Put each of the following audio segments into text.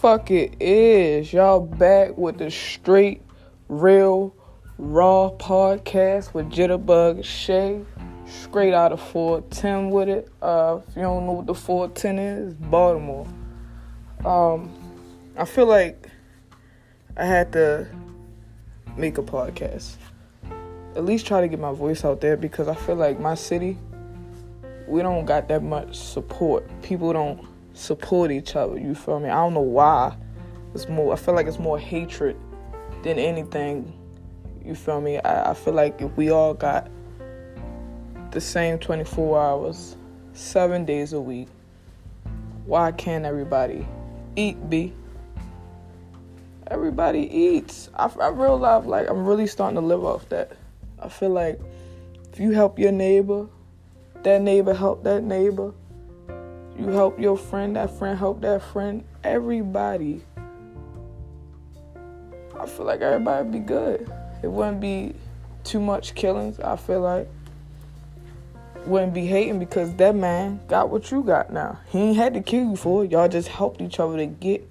fuck it is. Y'all back with the straight, real, raw podcast with Jitterbug Shay. Straight out of 410 with it. Uh, if you don't know what the 410 is, Baltimore. Um, I feel like I had to make a podcast. At least try to get my voice out there because I feel like my city, we don't got that much support. People don't support each other. You feel me? I don't know why. It's more. I feel like it's more hatred than anything. You feel me? I, I feel like if we all got the same 24 hours, seven days a week, why can't everybody eat? Be Everybody eats. I, I realize like I'm really starting to live off that. I feel like if you help your neighbor, that neighbor help that neighbor you help your friend, that friend help that friend. Everybody. I feel like everybody would be good. It wouldn't be too much killings, I feel like. Wouldn't be hating because that man got what you got now. He ain't had to kill you for it. Y'all just helped each other to get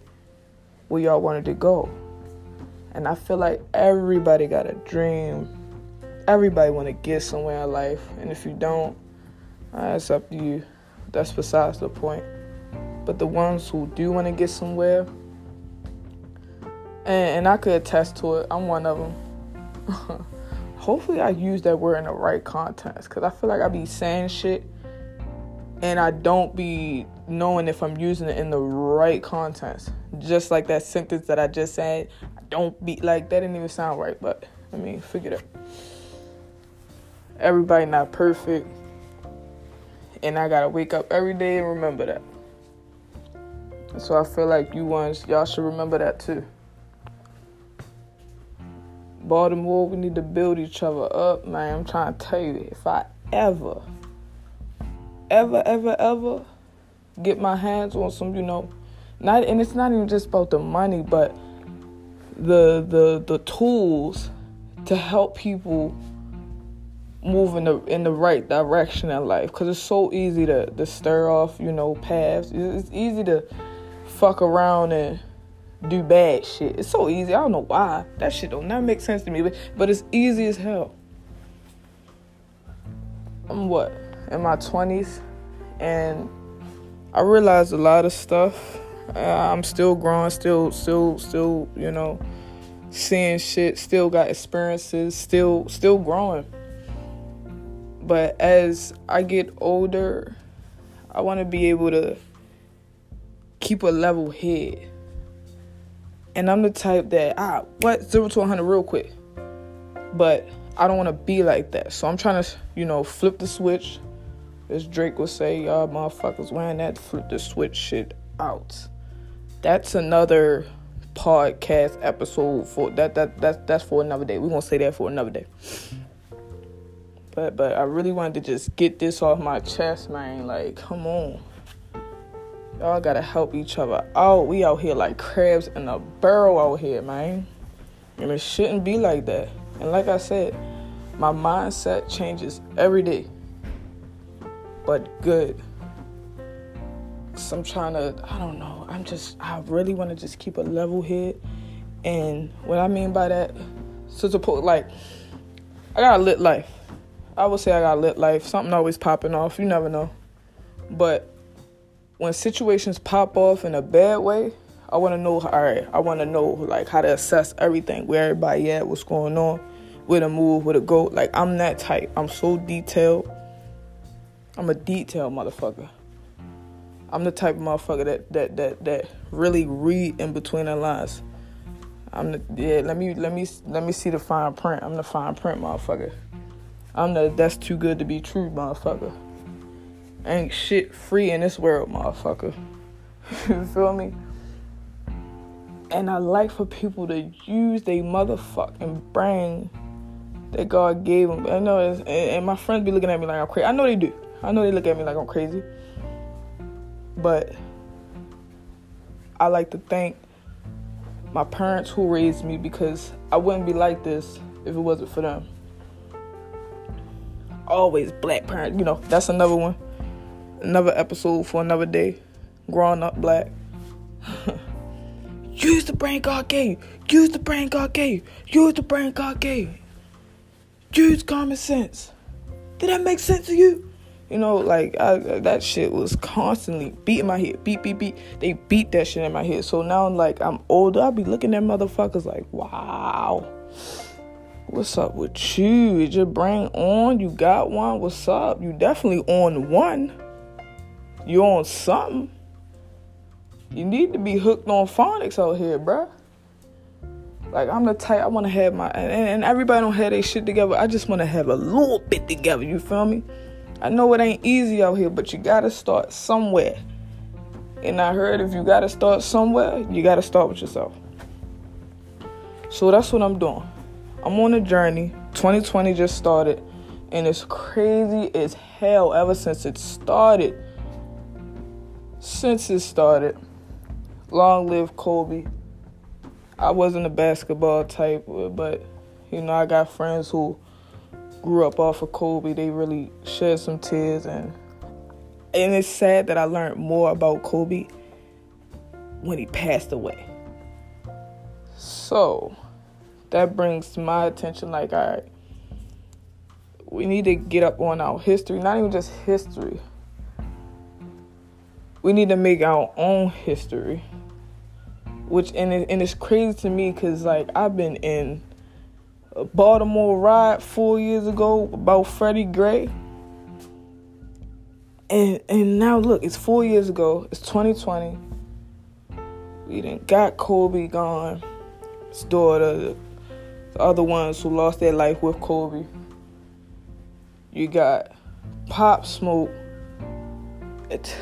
where y'all wanted to go. And I feel like everybody got a dream. Everybody want to get somewhere in life. And if you don't, uh, it's up to you that's besides the point. But the ones who do want to get somewhere, and, and I could attest to it, I'm one of them. Hopefully, I use that word in the right context because I feel like I be saying shit and I don't be knowing if I'm using it in the right context. Just like that sentence that I just said, I don't be like that didn't even sound right, but I mean, figure it out. Everybody not perfect and I gotta wake up every day and remember that. So I feel like you ones, y'all should remember that too. Baltimore, we need to build each other up, man. I'm trying to tell you, if I ever, ever, ever, ever get my hands on some, you know, not and it's not even just about the money, but the the the tools to help people move in the in the right direction in life. Because it's so easy to, to stir off you know paths. It's easy to fuck around and do bad shit. It's so easy. I don't know why. That shit don't never make sense to me but, but it's easy as hell. I'm what? In my 20s and i realized a lot of stuff. Uh, i'm still growing still still still you know seeing shit still got experiences still still growing but as I get older, I want to be able to keep a level head. And I'm the type that, ah, what? Zero to 100 real quick. But I don't want to be like that. So I'm trying to, you know, flip the switch. As Drake would say, y'all motherfuckers wearing that flip the switch shit out. That's another podcast episode for that that that that's for another day. We're gonna say that for another day. But but I really wanted to just get this off my chest, man. Like, come on. Y'all gotta help each other out. We out here like crabs in a barrel out here, man. And it shouldn't be like that. And like I said, my mindset changes every day. But good. I'm trying to, I don't know. I'm just, I really want to just keep a level head. And what I mean by that, so support, like, I got a lit life. I would say I got lit life. Something always popping off. You never know. But when situations pop off in a bad way, I want to know. All right, I want to know like how to assess everything, where everybody at, what's going on, where to move, where to go. Like I'm that type. I'm so detailed. I'm a detailed motherfucker. I'm the type of motherfucker that that that that really read in between the lines. I'm the yeah. Let me let me let me see the fine print. I'm the fine print motherfucker. I'm the that's too good to be true, motherfucker. Ain't shit free in this world, motherfucker. you feel me? And I like for people to use their motherfucking brain that God gave them. I know, and, and my friends be looking at me like I'm crazy. I know they do. I know they look at me like I'm crazy. But I like to thank my parents who raised me because I wouldn't be like this if it wasn't for them always black parent. You know, that's another one. Another episode for another day. Growing up black. Use the brain God gave you. Use the brain God gave you. Use the brain God gave you. Use common sense. Did that make sense to you? You know, like I, that shit was constantly beating my head, beat, beat, beat. They beat that shit in my head. So now, like I'm older, I be looking at motherfuckers like, wow, what's up with you? Is your brain on? You got one? What's up? You definitely on one. You on something. You need to be hooked on phonics out here, bruh. Like I'm the type I want to have my and, and everybody don't have their shit together. I just want to have a little bit together. You feel me? I know it ain't easy out here, but you gotta start somewhere. And I heard if you gotta start somewhere, you gotta start with yourself. So that's what I'm doing. I'm on a journey. 2020 just started, and it's crazy as hell ever since it started. Since it started. Long live Kobe. I wasn't a basketball type, uh, but you know, I got friends who grew up off of Kobe, they really shed some tears and and it's sad that I learned more about Kobe when he passed away. So that brings to my attention like all right, we need to get up on our history, not even just history. We need to make our own history. Which and it, and it's crazy to me cuz like I've been in a Baltimore riot four years ago about Freddie Gray. And and now look, it's four years ago. It's 2020. We didn't got Kobe gone. His daughter, the, the other ones who lost their life with Kobe. You got Pop Smoke. It,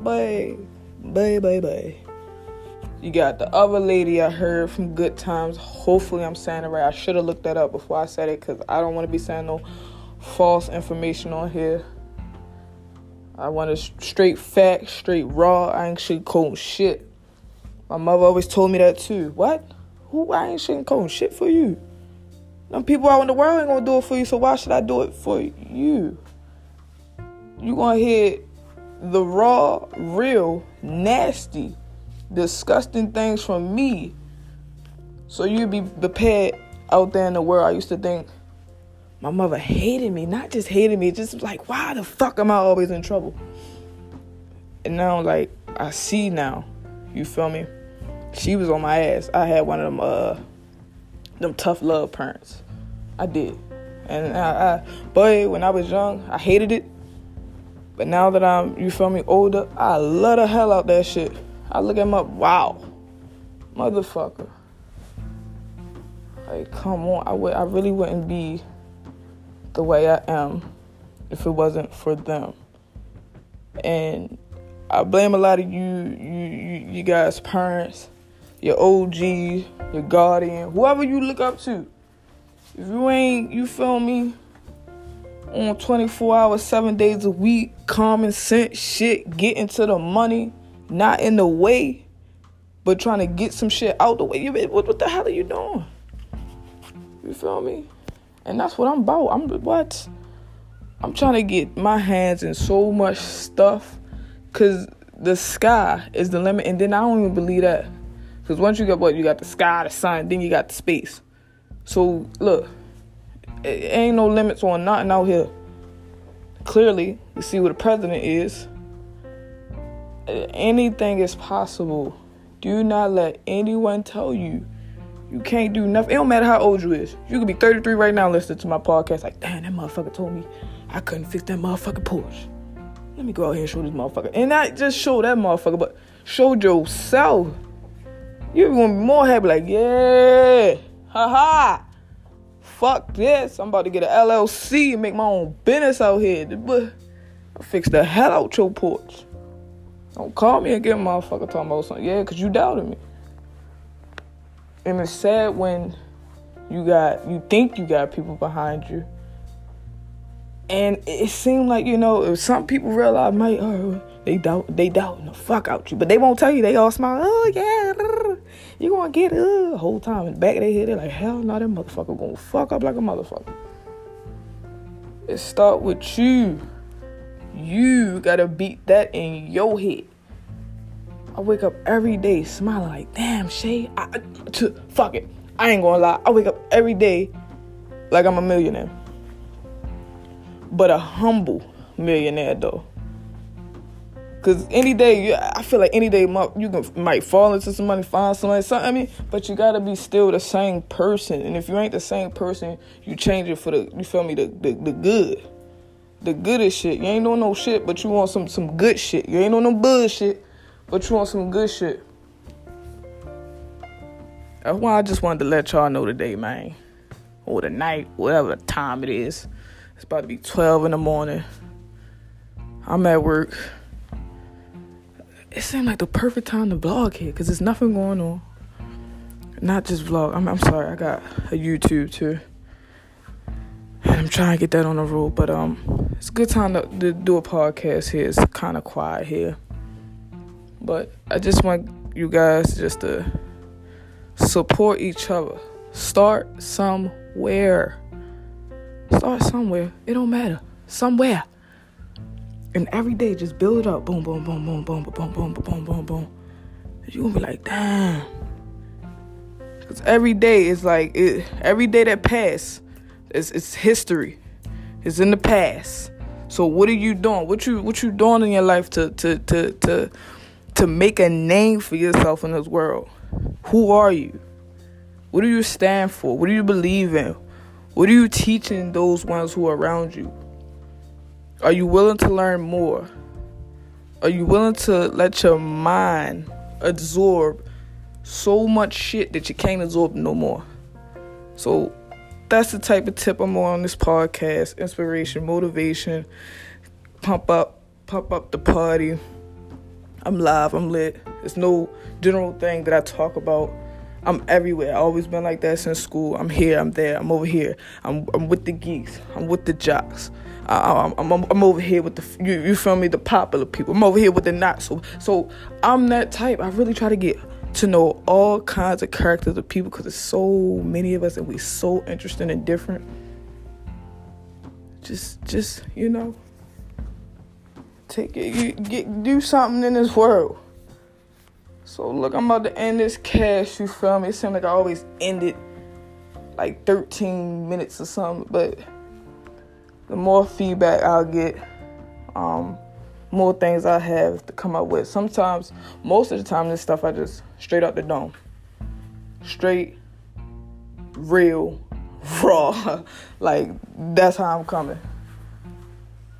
bye, bye, bye, bye. You got the other lady I heard from Good Times. Hopefully, I'm saying it right. I should have looked that up before I said it because I don't want to be saying no false information on here. I want a straight fact, straight raw. I ain't sugarcoating shit. My mother always told me that too. What? Who? I ain't sugarcoating shit for you. Them people out in the world ain't gonna do it for you, so why should I do it for you? You gonna hear the raw, real, nasty disgusting things from me so you'd be prepared out there in the world. I used to think my mother hated me, not just hated me, just like, why the fuck am I always in trouble? And now, like, I see now, you feel me? She was on my ass. I had one of them, uh, them tough love parents. I did. And I, I, boy, when I was young, I hated it. But now that I'm, you feel me, older, I love the hell out that shit. I look at my wow, motherfucker. Like, come on, I would, I really wouldn't be the way I am if it wasn't for them. And I blame a lot of you, you, you, you guys' parents, your OG, your guardian, whoever you look up to. If you ain't, you feel me, on 24 hours, seven days a week, common sense shit, getting to the money not in the way, but trying to get some shit out the way. You, what, what the hell are you doing? You feel me? And that's what I'm about. I'm what? I'm trying to get my hands in so much stuff because the sky is the limit. And then I don't even believe that. Because once you got what? You got the sky, the sun, then you got the space. So look, it ain't no limits on nothing out here. Clearly, you see what the president is anything is possible. Do not let anyone tell you you can't do nothing. It don't matter how old you is. You could be 33 right now listening to my podcast. Like, damn, that motherfucker told me I couldn't fix that motherfucking Porsche. Let me go out here and show this motherfucker. And not just show that motherfucker, but show yourself. You're gonna be more happy, like, yeah, haha. Fuck this. I'm about to get an LLC and make my own business out here. But I'll fix the hell out your porch. Don't call me get motherfucker talking about something. Yeah, because you doubted me. And it's sad when you got, you think you got people behind you. And it seemed like, you know, some people realize, might, oh, they doubt, they doubt the fuck out you. But they won't tell you. They all smile, oh, yeah, you gonna get it uh, whole time. In the back of their head, they're like, hell no, that motherfucker gonna fuck up like a motherfucker. It start with you. You gotta beat that in your head. I wake up every day smiling like, damn, Shay, I, I, fuck it. I ain't gonna lie. I wake up every day like I'm a millionaire. But a humble millionaire though. Cause any day, I feel like any day you can might fall into somebody, find somebody, something. I mean, but you gotta be still the same person. And if you ain't the same person, you change it for the, you feel me, the the, the good, the goodest shit. You ain't doing no shit, but you want some some good shit. You ain't doing no bullshit, but you want some good shit. That's why I just wanted to let y'all know today, man, or the night, whatever time it is. It's about to be 12 in the morning. I'm at work it seemed like the perfect time to vlog here because there's nothing going on. Not just vlog. I'm, I'm sorry, I got a YouTube too. And I'm trying to get that on the road, but um, it's a good time to, to do a podcast here. It's kind of quiet here, but I just want you guys just to support each other. Start somewhere. Start somewhere. It don't matter. Somewhere. And every day, just build up. Boom, boom, boom, boom, boom, boom, boom, boom, boom, boom, boom. You're gonna be like, damn. Because every day is like, it, every day that pass, it's, it's history. It's in the past. So what are you doing? What you what you doing in your life to to to to to make a name for yourself in this world? Who are you? What do you stand for? What do you believe in? What are you teaching those ones who are around you? Are you willing to learn more? Are you willing to let your mind absorb so much shit that you can't absorb no more? So that's the type of tip I'm on this podcast. Inspiration, motivation, pump up, pump up the party. I'm live, I'm lit. It's no general thing that I talk about. I'm everywhere. I always been like that since school. I'm here, I'm there, I'm over here. I'm I'm with the geeks. I'm with the jocks. I, am I'm, I'm over here with the you, you feel me the popular people. I'm over here with the not so. So I'm that type. I really try to get to know all kinds of characters of people because there's so many of us and we're so interesting and different. Just just you know, take it. You get do something in this world. So look, I'm about to end this cash. You feel me? It seems like I always end it like 13 minutes or something, but the more feedback I'll get, um, more things I have to come up with. Sometimes, most of the time, this stuff I just straight out the dome, straight, real, raw. like that's how I'm coming.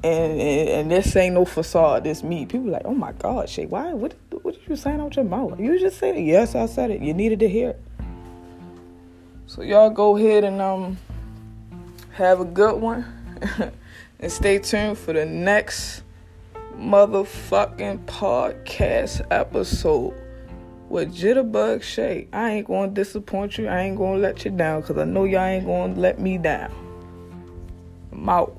And, and, and this ain't no facade. This me. People like, oh my God, Shay, why? What what did you saying out your mouth? You just said it. Yes, I said it. You needed to hear it. So y'all go ahead and um have a good one. And stay tuned for the next motherfucking podcast episode with Jitterbug Shay. I ain't gonna disappoint you. I ain't gonna let you down because I know y'all ain't gonna let me down. I'm out.